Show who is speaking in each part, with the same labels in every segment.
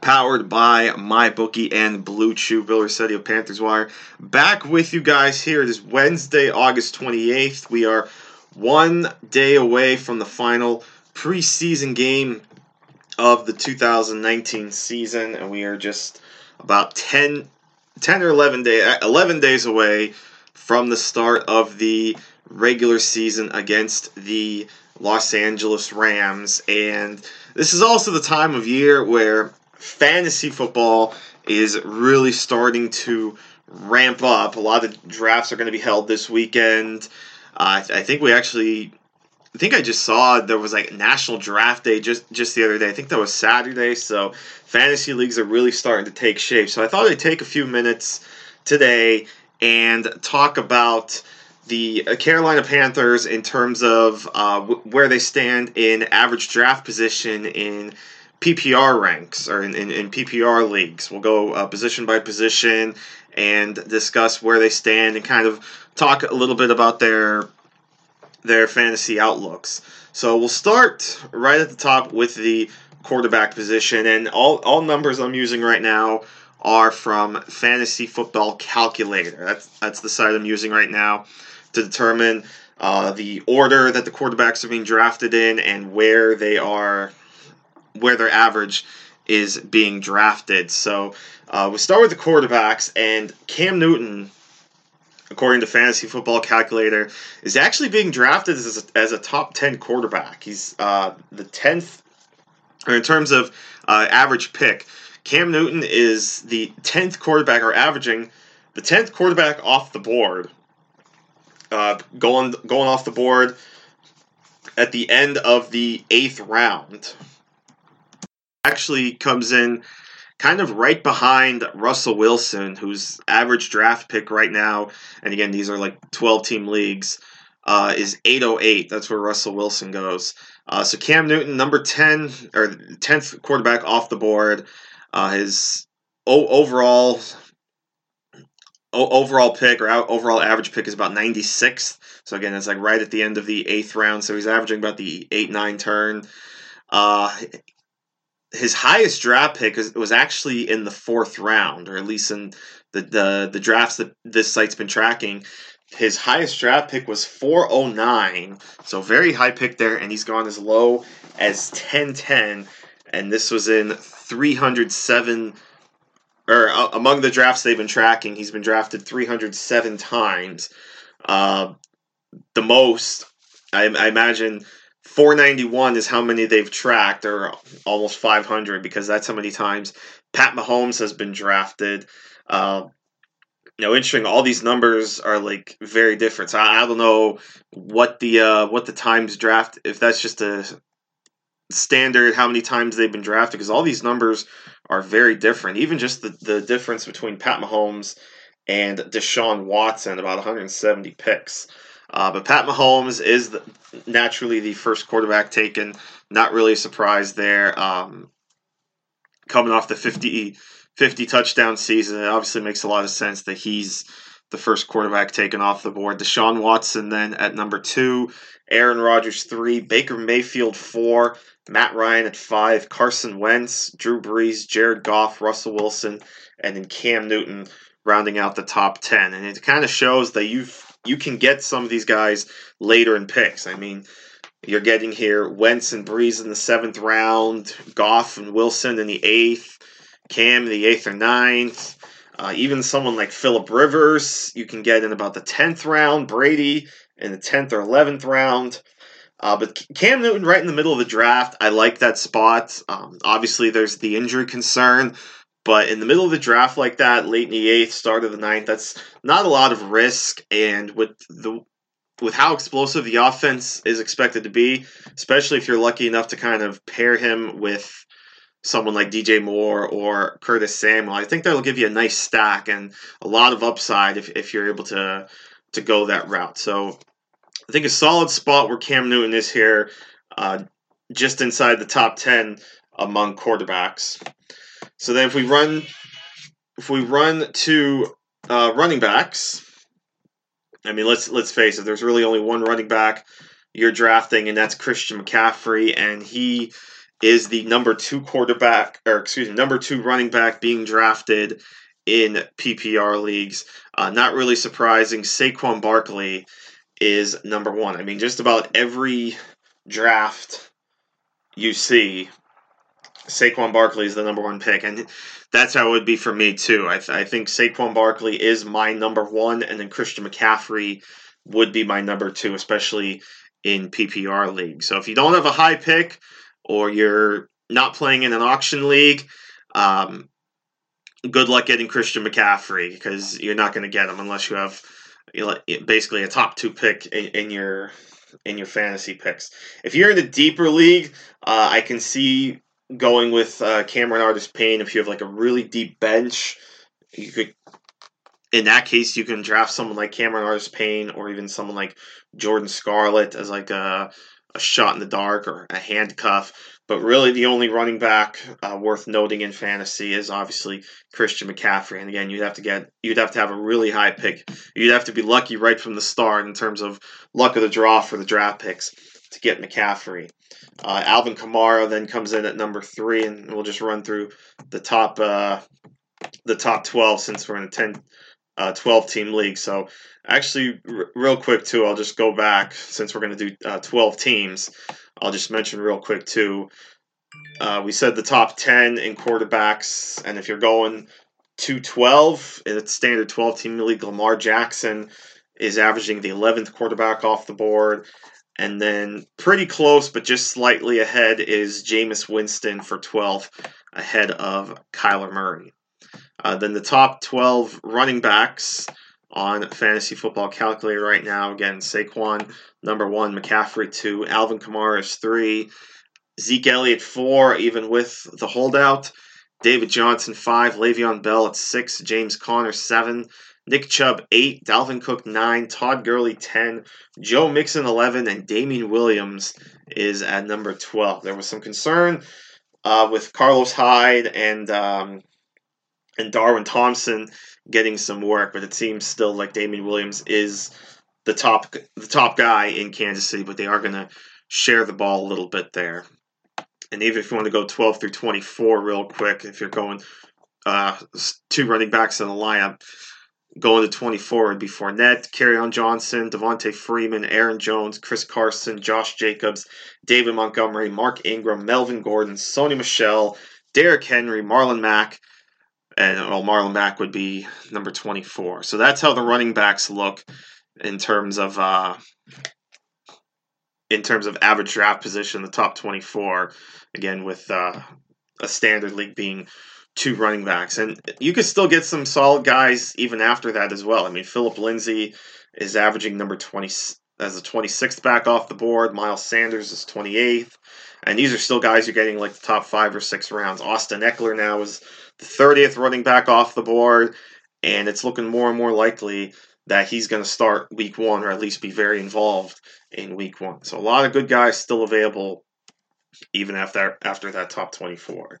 Speaker 1: powered by MyBookie and Blue Chew, Bill Rossetti of Panthers Wire. Back with you guys here. It is Wednesday, August 28th. We are one day away from the final preseason game of the 2019 season, and we are just about 10, 10 or 11, day, uh, 11 days away from the start of the regular season against the Los Angeles Rams. And this is also the time of year where fantasy football is really starting to ramp up. A lot of drafts are going to be held this weekend. Uh, I, th- I think we actually. I think I just saw there was like National Draft Day just just the other day. I think that was Saturday. So fantasy leagues are really starting to take shape. So I thought I'd take a few minutes today and talk about the Carolina Panthers in terms of uh, where they stand in average draft position in PPR ranks or in, in, in PPR leagues. We'll go uh, position by position and discuss where they stand and kind of talk a little bit about their their fantasy outlooks. So we'll start right at the top with the quarterback position, and all all numbers I'm using right now are from Fantasy Football Calculator. That's that's the site I'm using right now to determine uh, the order that the quarterbacks are being drafted in and where they are, where their average is being drafted. So uh, we start with the quarterbacks, and Cam Newton, according to Fantasy Football Calculator, is actually being drafted as a, as a top 10 quarterback. He's uh, the 10th, or in terms of uh, average pick, Cam Newton is the 10th quarterback, or averaging the 10th quarterback off the board uh, going going off the board at the end of the eighth round. Actually, comes in kind of right behind Russell Wilson, whose average draft pick right now, and again these are like twelve team leagues, uh, is eight oh eight. That's where Russell Wilson goes. Uh, so Cam Newton, number ten or tenth quarterback off the board. Uh, his o- overall overall pick or overall average pick is about 96th. So again, it's like right at the end of the eighth round. So he's averaging about the eight nine turn. Uh, his highest draft pick was, was actually in the fourth round, or at least in the, the the drafts that this site's been tracking. His highest draft pick was 409, so very high pick there, and he's gone as low as 1010, and this was in 307 or uh, among the drafts they've been tracking, he's been drafted 307 times. Uh, the most, I, I, imagine, 491 is how many they've tracked, or almost 500, because that's how many times Pat Mahomes has been drafted. Uh, you know, interesting. All these numbers are like very different. So I, I don't know what the uh, what the times draft if that's just a standard how many times they've been drafted because all these numbers are very different. Even just the, the difference between Pat Mahomes and Deshaun Watson, about 170 picks. Uh, but Pat Mahomes is the, naturally the first quarterback taken. Not really a surprise there. Um, coming off the 50, 50 touchdown season, it obviously makes a lot of sense that he's the first quarterback taken off the board. Deshaun Watson then at number two, Aaron Rodgers three, Baker Mayfield four, Matt Ryan at five, Carson Wentz, Drew Brees, Jared Goff, Russell Wilson, and then Cam Newton rounding out the top ten. And it kind of shows that you you can get some of these guys later in picks. I mean, you're getting here Wentz and Brees in the seventh round, Goff and Wilson in the eighth, Cam in the eighth or ninth. Uh, even someone like Philip Rivers, you can get in about the tenth round. Brady in the tenth or eleventh round. Uh, but Cam Newton right in the middle of the draft, I like that spot. Um, obviously, there's the injury concern, but in the middle of the draft like that, late in the eighth, start of the ninth, that's not a lot of risk. And with the with how explosive the offense is expected to be, especially if you're lucky enough to kind of pair him with someone like DJ Moore or Curtis Samuel. I think that'll give you a nice stack and a lot of upside if, if you're able to to go that route. So I think a solid spot where Cam Newton is here, uh, just inside the top ten among quarterbacks. So then if we run if we run to uh, running backs, I mean let's let's face it, there's really only one running back you're drafting, and that's Christian McCaffrey, and he is the number two quarterback, or excuse me, number two running back being drafted in PPR leagues. Uh, not really surprising. Saquon Barkley is number one. I mean, just about every draft you see, Saquon Barkley is the number one pick, and that's how it would be for me too. I, th- I think Saquon Barkley is my number one, and then Christian McCaffrey would be my number two, especially in PPR league. So if you don't have a high pick or you're not playing in an auction league, um, good luck getting Christian McCaffrey because you're not going to get him unless you have you know, basically a top two pick in, in, your in your fantasy picks. If you're in a deeper league, uh, I can see going with uh, Cameron Artis-Payne. If you have like a really deep bench, you could. In that case, you can draft someone like Cameron Artis-Payne or even someone like Jordan Scarlett as like a, a shot in the dark or a handcuff. But really, the only running back uh, worth noting in fantasy is obviously Christian McCaffrey. And again, you'd have to get you'd have to have a really high pick. You'd have to be lucky right from the start in terms of luck of the draw for the draft picks to get McCaffrey. Uh, Alvin Kamara then comes in at number three, and we'll just run through the top uh, the top twelve since we're in a 10, uh, 12 team league. So actually, r- real quick too, I'll just go back since we're going to do uh, 12 teams. I'll just mention real quick too. Uh, we said the top 10 in quarterbacks, and if you're going to 12 in a standard 12 team league, Lamar Jackson is averaging the 11th quarterback off the board. And then pretty close, but just slightly ahead, is Jameis Winston for 12th, ahead of Kyler Murray. Uh, then the top 12 running backs on Fantasy Football Calculator right now. Again, Saquon, number one, McCaffrey, two, Alvin Kamara is three, Zeke Elliott, four, even with the holdout. David Johnson, five, Le'Veon Bell at six, James Conner, seven, Nick Chubb, eight, Dalvin Cook, nine, Todd Gurley, 10, Joe Mixon, 11, and Damien Williams is at number 12. There was some concern uh, with Carlos Hyde and um, and Darwin Thompson getting some work, but it seems still like Damien Williams is the top the top guy in Kansas City, but they are going to share the ball a little bit there. And even if you want to go 12 through 24 real quick, if you're going uh, two running backs in the lineup, going to 24 would be Fournette, Kerryon Johnson, Devonta Freeman, Aaron Jones, Chris Carson, Josh Jacobs, David Montgomery, Mark Ingram, Melvin Gordon, Sony Michel, Derrick Henry, Marlon Mack, and well, Marlon Mack would be number 24. So that's how the running backs look in terms of uh, in terms of average draft position, the top 24. Again, with uh, a standard league being two running backs, and you could still get some solid guys even after that as well. I mean, Philip Lindsay is averaging number 20 as a 26th back off the board. Miles Sanders is 28th. And these are still guys you're getting like the top five or six rounds. Austin Ekeler now is the 30th running back off the board, and it's looking more and more likely that he's going to start week one or at least be very involved in week one. So a lot of good guys still available even after after that top 24.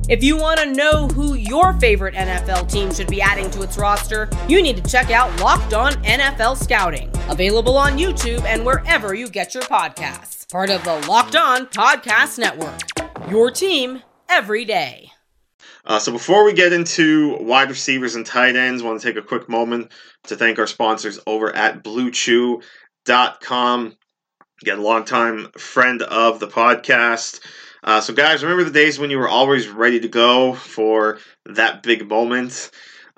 Speaker 2: If you want to know who your favorite NFL team should be adding to its roster, you need to check out Locked On NFL Scouting, available on YouTube and wherever you get your podcasts. Part of the Locked On Podcast Network. Your team every day.
Speaker 1: Uh, so before we get into wide receivers and tight ends, I want to take a quick moment to thank our sponsors over at BlueChew.com. Again, longtime friend of the podcast. Uh, so, guys, remember the days when you were always ready to go for that big moment?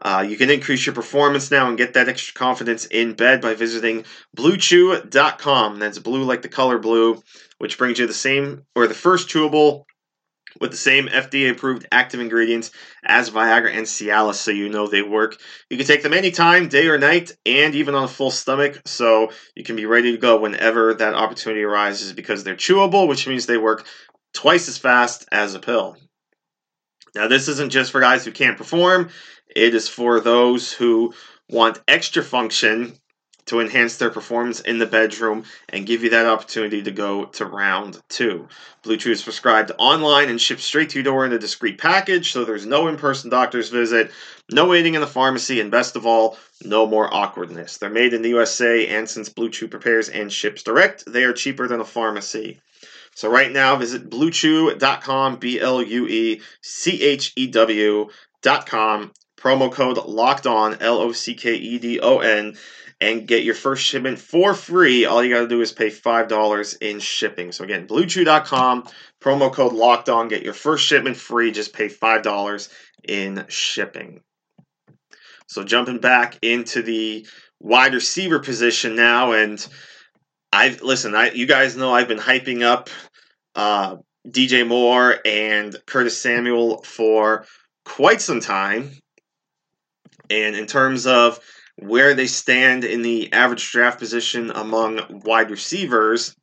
Speaker 1: Uh, you can increase your performance now and get that extra confidence in bed by visiting bluechew.com. That's blue like the color blue, which brings you the same or the first chewable with the same FDA approved active ingredients as Viagra and Cialis, so you know they work. You can take them anytime, day or night, and even on a full stomach, so you can be ready to go whenever that opportunity arises because they're chewable, which means they work twice as fast as a pill. Now, this isn't just for guys who can't perform, it is for those who want extra function to enhance their performance in the bedroom and give you that opportunity to go to round two. Blue Chew is prescribed online and shipped straight to your door in a discreet package, so there's no in person doctor's visit, no waiting in the pharmacy, and best of all, no more awkwardness. They're made in the USA, and since Blue Chew prepares and ships direct, they are cheaper than a pharmacy. So right now, visit bluechew.com, B L U E C H E W.com, promo code locked on, L O C K E D O N and get your first shipment for free. All you got to do is pay $5 in shipping. So again, bluechew.com, promo code locked on, get your first shipment free, just pay $5 in shipping. So jumping back into the wide receiver position now and I listen, I you guys know I've been hyping up uh, DJ Moore and Curtis Samuel for quite some time. And in terms of where they stand in the average draft position among wide receivers.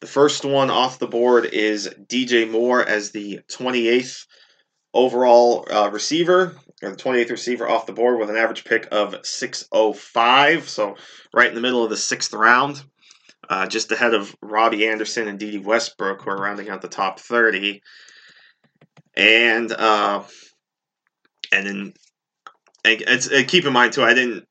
Speaker 1: The first one off the board is DJ Moore as the 28th overall uh, receiver, or the 28th receiver off the board with an average pick of 605. So right in the middle of the sixth round, uh, just ahead of Robbie Anderson and Dede Westbrook, who are rounding out the top 30. And uh, and then and, and keep in mind too, I didn't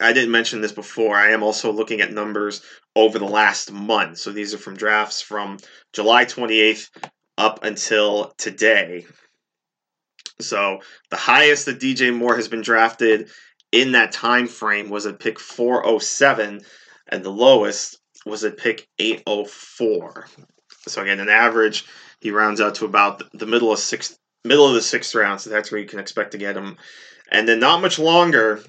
Speaker 1: I didn't mention this before. I am also looking at numbers over the last month. So these are from drafts from July 28th up until today. So the highest that DJ Moore has been drafted in that time frame was at pick 407 and the lowest was at pick 804. So again, an average he rounds out to about the middle of sixth middle of the sixth round, so that's where you can expect to get him. And then not much longer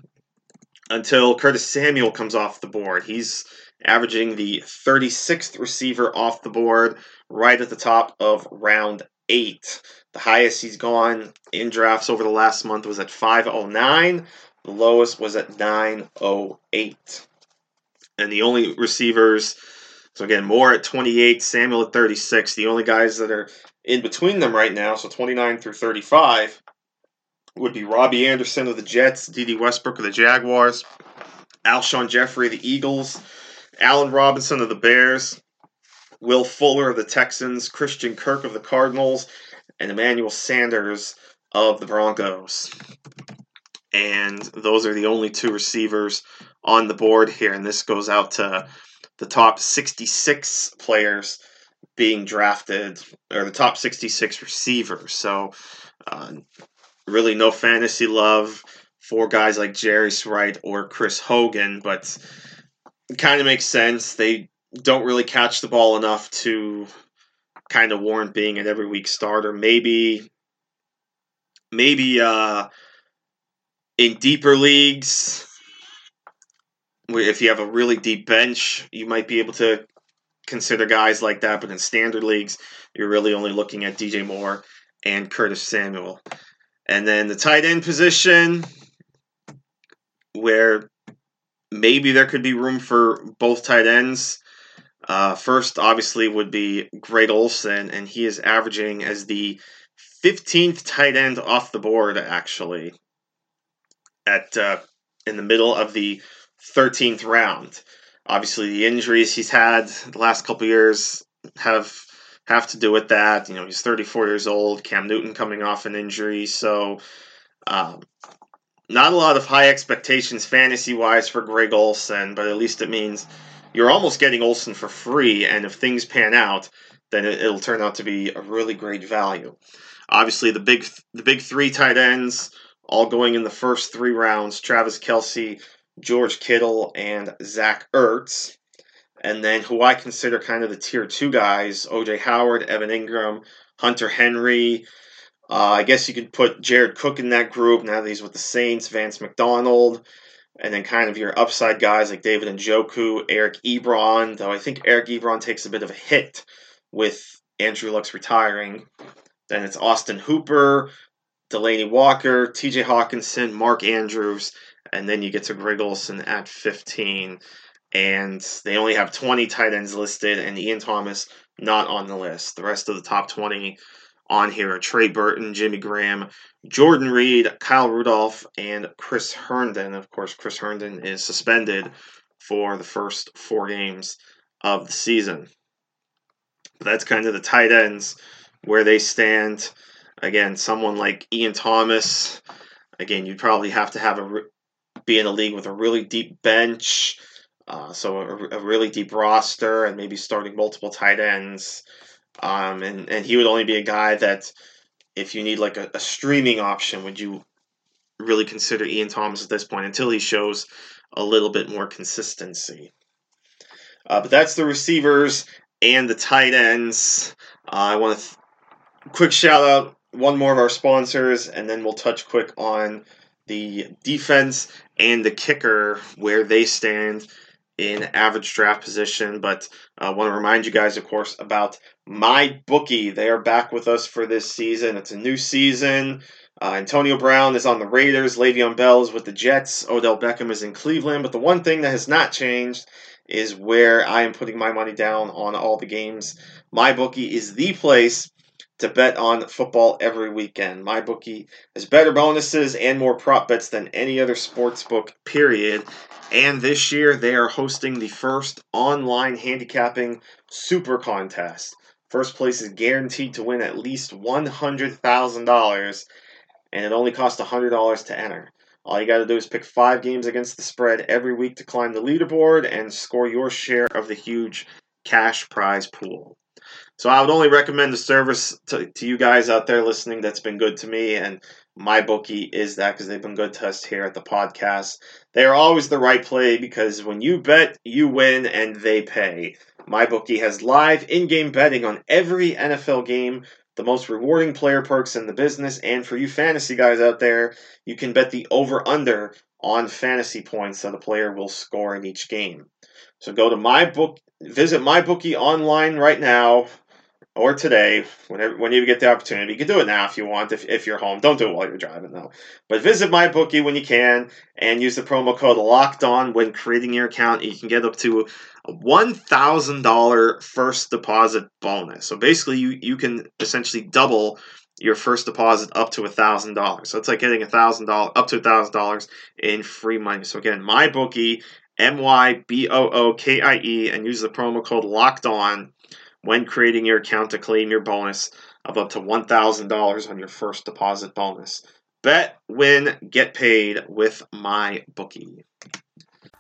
Speaker 1: until Curtis Samuel comes off the board. He's averaging the 36th receiver off the board, right at the top of round eight. The highest he's gone in drafts over the last month was at 509. The lowest was at 908. And the only receivers, so again, Moore at 28, Samuel at 36. The only guys that are in between them right now, so 29 through 35, would be Robbie Anderson of the Jets, Dede Westbrook of the Jaguars, Alshon Jeffery of the Eagles, Allen Robinson of the Bears, Will Fuller of the Texans, Christian Kirk of the Cardinals, and Emmanuel Sanders of the Broncos. And those are the only two receivers on the board here. And this goes out to the top 66 players being drafted, or the top 66 receivers. So uh, really no fantasy love for guys like Jarius Wright or Chris Hogan, but it kind of makes sense. They don't really catch the ball enough to kind of warrant being an every week starter. Maybe, maybe uh, in deeper leagues, if you have a really deep bench, you might be able to consider guys like that. But in standard leagues, you're really only looking at DJ Moore and Curtis Samuel. And then the tight end position, where maybe there could be room for both tight ends. Uh, first, obviously, would be Greg Olsen, and he is averaging as the 15th tight end off the board, actually, at uh, in the middle of the 13th round. Obviously, the injuries he's had the last couple years have have to do with that. You know, he's 34 years old. Cam Newton coming off an injury, so um, not a lot of high expectations fantasy wise for Greg Olsen, but at least it means you're almost getting Olsen for free. And if things pan out, then it, will turn out to be a really great value. Obviously, the big the big three tight ends all going in the first three rounds: Travis Kelce, George Kittle, and Zach Ertz. And then who I consider kind of the tier two guys OJ Howard, Evan Engram, Hunter Henry, Uh, I guess you could put Jared Cook in that group now that he's with the Saints, Vance McDonald, and then kind of your upside guys like David and Njoku, Eric Ebron, though I think Eric Ebron takes a bit of a hit with Andrew Luck's retiring. Then it's Austin Hooper, Delanie Walker, TJ Hockenson, Mark Andrews, and then you get to Greg Olsen at 15. And they only have 20 tight ends listed, and Ian Thomas not on the list. The rest of the top 20 on here are Trey Burton, Jimmy Graham, Jordan Reed, Kyle Rudolph, and Chris Herndon. Of course, Chris Herndon is suspended for the first four games of the season. But that's kind of the tight ends where they stand. Again, someone like Ian Thomas. Again, you'd probably have to have a be in a league with a really deep bench, uh, so a, a really deep roster, and maybe starting multiple tight ends. Um, and, and he would only be a guy that if you need like a, a streaming option, would you really consider Ian Thomas at this point until he shows a little bit more consistency? Uh, but that's the receivers and the tight ends. Uh, I want to th- quick shout out one more of our sponsors, and then we'll touch quick on the defense and the kicker where they stand in average draft position. But I uh, want to remind you guys, of course, about my bookie. They are back with us for this season. It's a new season. Uh, Antonio Brown is on the Raiders. Le'Veon Bell is with the Jets. Odell Beckham is in Cleveland. But the one thing that has not changed is where I am putting my money down on all the games. My bookie is the place to bet on football every weekend. My bookie has better bonuses and more prop bets than any other sports book, period. And this year they are hosting the first online handicapping super contest. First place is guaranteed to win at least $100,000, and it only costs $100 to enter. All you got to do is pick five games against the spread every week to climb the leaderboard and score your share of the huge cash prize pool. So I would only recommend the service to, to you guys out there listening that's been good to me, and my bookie is that because they've been good to us here at the podcast. They are always the right play because when you bet, you win and they pay. My bookie has live in-game betting on every NFL game the most rewarding player perks in the business. And for you fantasy guys out there, you can bet the over under on fantasy points that a player will score in each game. So go to my book, visit my bookie online right now or today, whenever when you get the opportunity. You can do it now if you want, if, if you're home. Don't do it while you're driving though. But visit my bookie when you can and use the promo code locked on when creating your account. You can get up to a $1,000 first deposit bonus. So basically, you, you can essentially double your first deposit up to a thousand dollars. So it's like getting a thousand dollars up to a thousand dollars in free money. So again, my bookie, M Y B O O K I E, and use the promo code locked on when creating your account to claim your bonus of up to $1,000 on your first deposit bonus. Bet, win, get paid with my bookie.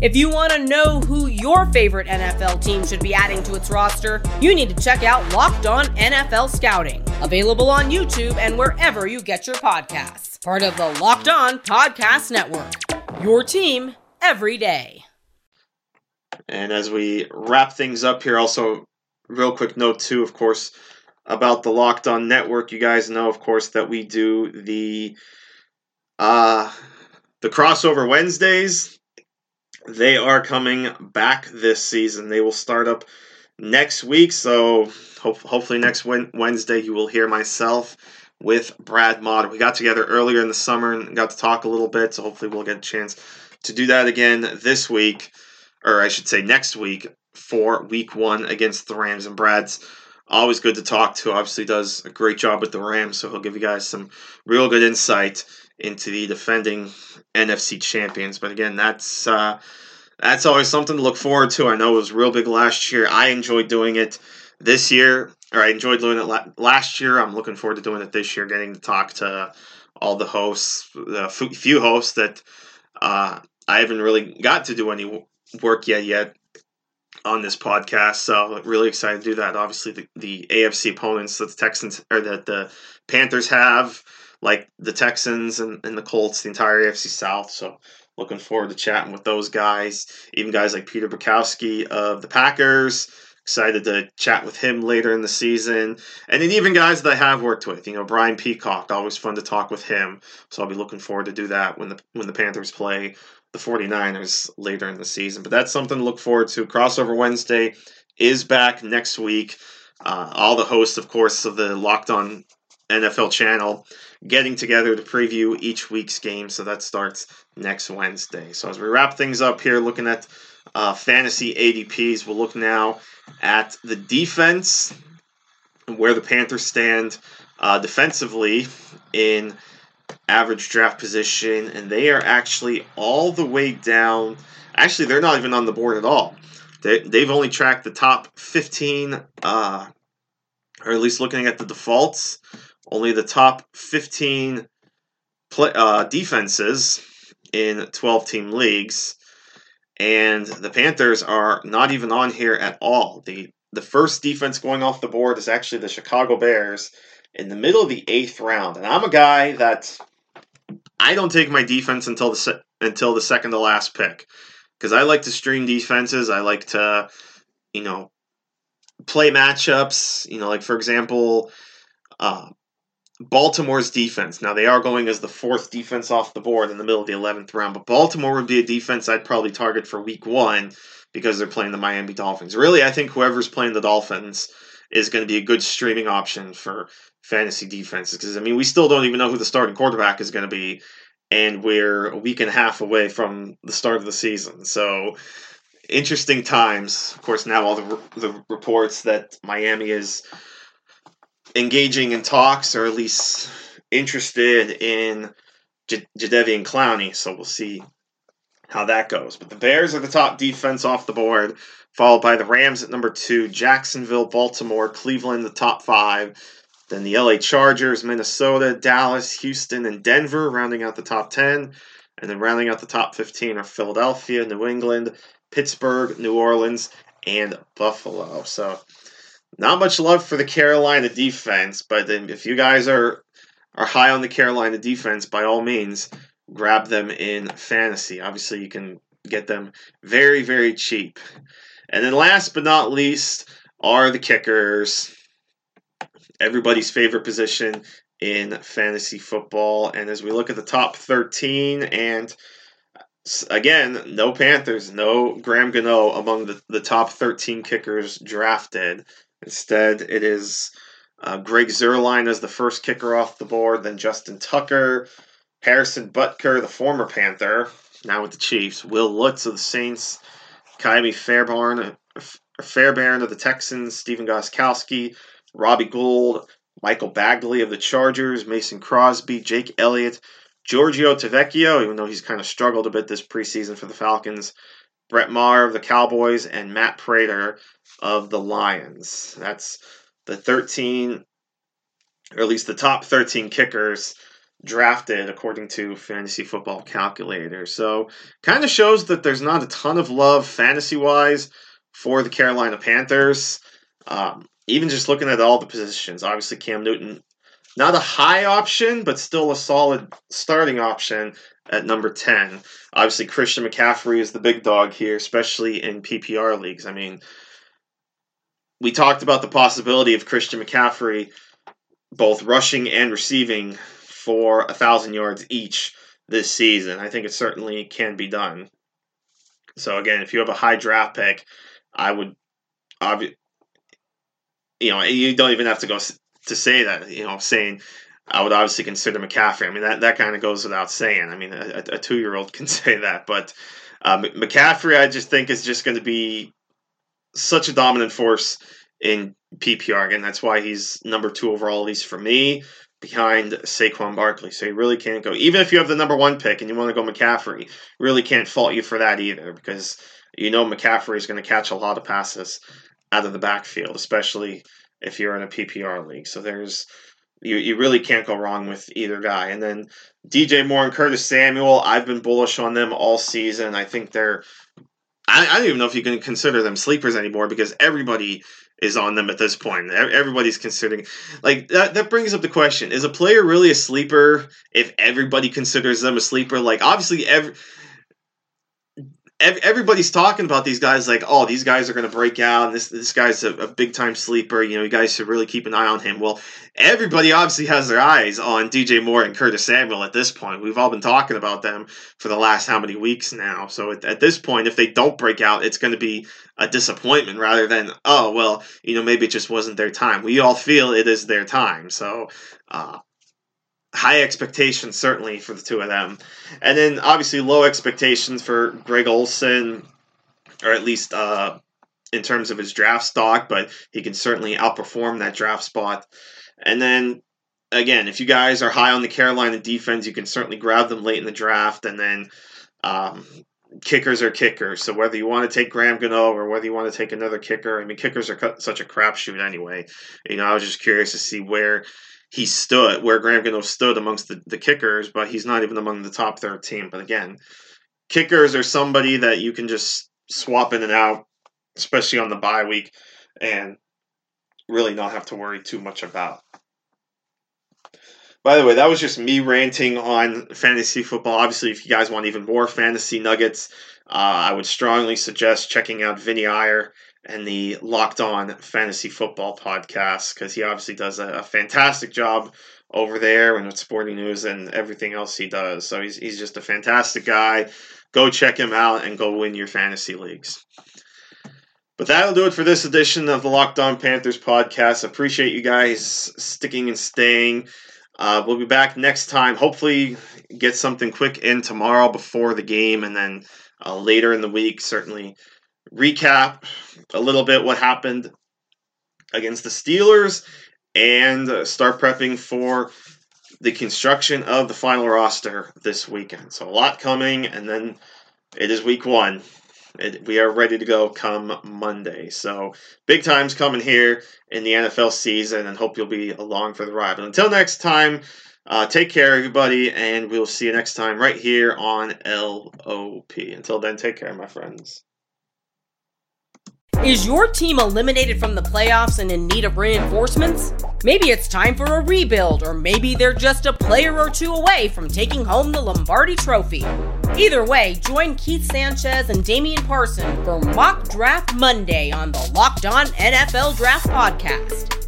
Speaker 2: If you want to know who your favorite NFL team should be adding to its roster, you need to check out Locked On NFL Scouting, available on YouTube and wherever you get your podcasts. Part of the Locked On Podcast Network. Your team every day.
Speaker 1: And as we wrap things up here, also, real quick note, too, of course, about the Locked On Network. You guys know, of course, that we do the. Uh, the crossover Wednesdays, they are coming back this season. They will start up next week. So hopefully next Wednesday you will hear myself with Brad Mott. We got together earlier in the summer and got to talk a little bit. So hopefully we'll get a chance to do that again this week, or I should say next week for Week One against the Rams. And Brad's always good to talk to. Obviously does a great job with the Rams, so he'll give you guys some real good insight into the defending NFC champions. But again, that's uh, that's always something to look forward to. I know it was real big last year. I enjoyed doing it this year, or I enjoyed doing it last year. I'm looking forward to doing it this year, getting to talk to all the hosts, the few hosts that uh, I haven't really got to do any work yet yet on this podcast. So really excited to do that. Obviously, the, the AFC opponents that the Texans or that the Panthers have, like the Texans and, and the Colts, the entire AFC South. So looking forward to chatting with those guys. Even guys like Peter Bukowski of the Packers. Excited to chat with him later in the season. And then even guys that I have worked with, you know, Brian Peacock, always fun to talk with him. So I'll be looking forward to do that when the when the Panthers play the 49ers later in the season. But that's something to look forward to. Crossover Wednesday is back next week. Uh, all the hosts, of course, of the Locked On NFL channel getting together to preview each week's game. So that starts next Wednesday. So as we wrap things up here, looking at uh, fantasy ADPs, we'll look now at the defense where the Panthers stand uh, defensively in average draft position, and they are actually all the way down. Actually, they're not even on the board at all. They, they've only tracked the top 15, uh, or at least looking at the defaults, only the top 15 play, uh, defenses in 12 team leagues. And the Panthers are not even on here at all. The the first defense going off the board is actually the Chicago Bears in the middle of the eighth round. And I'm a guy that I don't take my defense until the se- until the second to last pick because I like to stream defenses. I like to, you know, play matchups. You know, like for example, uh, Baltimore's defense. Now they are going as the fourth defense off the board in the middle of the eleventh round, but Baltimore would be a defense I'd probably target for Week One because they're playing the Miami Dolphins. Really, I think whoever's playing the Dolphins is going to be a good streaming option for fantasy defenses because I mean we still don't even know who the starting quarterback is going to be, and we're a week and a half away from the start of the season. So interesting times. Of course, now all the the reports that Miami is engaging in talks or at least interested in J- Jadeveon Clowney. So we'll see how that goes. But the Bears are the top defense off the board, followed by the Rams at number two, Jacksonville, Baltimore, Cleveland, the top five. Then the LA Chargers, Minnesota, Dallas, Houston, and Denver rounding out the top 10. And then rounding out the top 15 are Philadelphia, New England, Pittsburgh, New Orleans, and Buffalo. So not much love for the Carolina defense, but if you guys are are high on the Carolina defense, by all means, grab them in fantasy. Obviously, you can get them very, very cheap. And then last but not least are the kickers. Everybody's favorite position in fantasy football. And as we look at the top 13, and again, no Panthers, no Graham Gano among the, the top 13 kickers drafted. Instead, it is uh, Greg Zuerlein as the first kicker off the board, then Justin Tucker, Harrison Butker, the former Panther, now with the Chiefs, Wil Lutz of the Saints, Ka'imi Fairbairn, Fairbairn of the Texans, Stephen Gostkowski, Robbie Gould, Michael Badgley of the Chargers, Mason Crosby, Jake Elliott, Giorgio Tavecchio, even though he's kind of struggled a bit this preseason for the Falcons, Brett Maher of the Cowboys, and Matt Prater of the Lions. That's the 13, or at least the top 13 kickers drafted according to Fantasy Football Calculator. So, kind of shows that there's not a ton of love fantasy wise for the Carolina Panthers. Um, even just looking at all the positions, obviously Cam Newton, not a high option, but still a solid starting option at number 10. Obviously, Christian McCaffrey is the big dog here, especially in PPR leagues. I mean, we talked about the possibility of Christian McCaffrey both rushing and receiving for a thousand yards each this season. I think it certainly can be done. So again, if you have a high draft pick, I would, obvi- you know, you don't even have to go to say that. You know, saying I would obviously consider McCaffrey. I mean, that that kind of goes without saying. I mean, a, a two year old can say that, but um, McCaffrey, I just think is just going to be such a dominant force in PPR. Again, that's why he's number two overall, at least for me, behind Saquon Barkley. So you really can't go. Even if you have the number one pick and you want to go McCaffrey, really can't fault you for that either because you know McCaffrey is going to catch a lot of passes out of the backfield, especially if you're in a PPR league. So there's you, you really can't go wrong with either guy. And then DJ Moore and Curtis Samuel, I've been bullish on them all season. I think they're I, I don't even know if you can consider them sleepers anymore because everybody is on them at this point. Everybody's considering like that that brings up the question, is a player really a sleeper if everybody considers them a sleeper? Like obviously every everybody's talking about these guys like, oh, these guys are going to break out, this this guy's a, a, big time sleeper. You know, you guys should really keep an eye on him. Well, everybody obviously has their eyes on DJ Moore and Curtis Samuel at this point. We've all been talking about them for the last how many weeks now. So at, at this point, if they don't break out, it's going to be a disappointment rather than, oh, well, you know, maybe it just wasn't their time. We all feel it is their time. So, uh, high expectations certainly for the two of them, and then obviously low expectations for Greg Olsen, or at least uh, in terms of his draft stock, but he can certainly outperform that draft spot. And then again, if you guys are high on the Carolina defense, you can certainly grab them late in the draft, and then. Um, kickers are kickers. So whether you want to take Graham Gano or whether you want to take another kicker, I mean, kickers are such a crapshoot anyway. You know, I was just curious to see where he stood where Graham Gano stood amongst the, the kickers, but he's not even among the top 13. But again, kickers are somebody that you can just swap in and out, especially on the bye week, and really not have to worry too much about. By the way, that was just me ranting on fantasy football. Obviously, if you guys want even more fantasy nuggets, I would strongly suggest checking out Vinnie Iyer and the Locked On Fantasy Football podcast because he obviously does a, a, fantastic job over there and with sporting news and everything else he does. So he's, he's just a fantastic guy. Go check him out and go win your fantasy leagues. But that'll do it for this edition of the Locked On Panthers podcast. Appreciate you guys sticking and staying. Uh, we'll be back next time. Hopefully, get something quick in tomorrow before the game, and then uh, later in the week, certainly recap a little bit what happened against the Steelers and uh, start prepping for the construction of the final roster this weekend. So a lot coming, and then it is week one. It, we are ready to go come Monday. So big times coming here in the NFL season, and hope you'll be along for the ride. But until next time, uh, take care, everybody, and we'll see you next time right here on LOP. Until then, take care, my friends.
Speaker 2: Is your team eliminated from the playoffs and in need of reinforcements? Maybe it's time for a rebuild, or maybe they're just a player or two away from taking home the Lombardi Trophy. Either way, join Keith Sanchez and Damian Parson for Mock Draft Monday on the Locked On NFL Draft Podcast.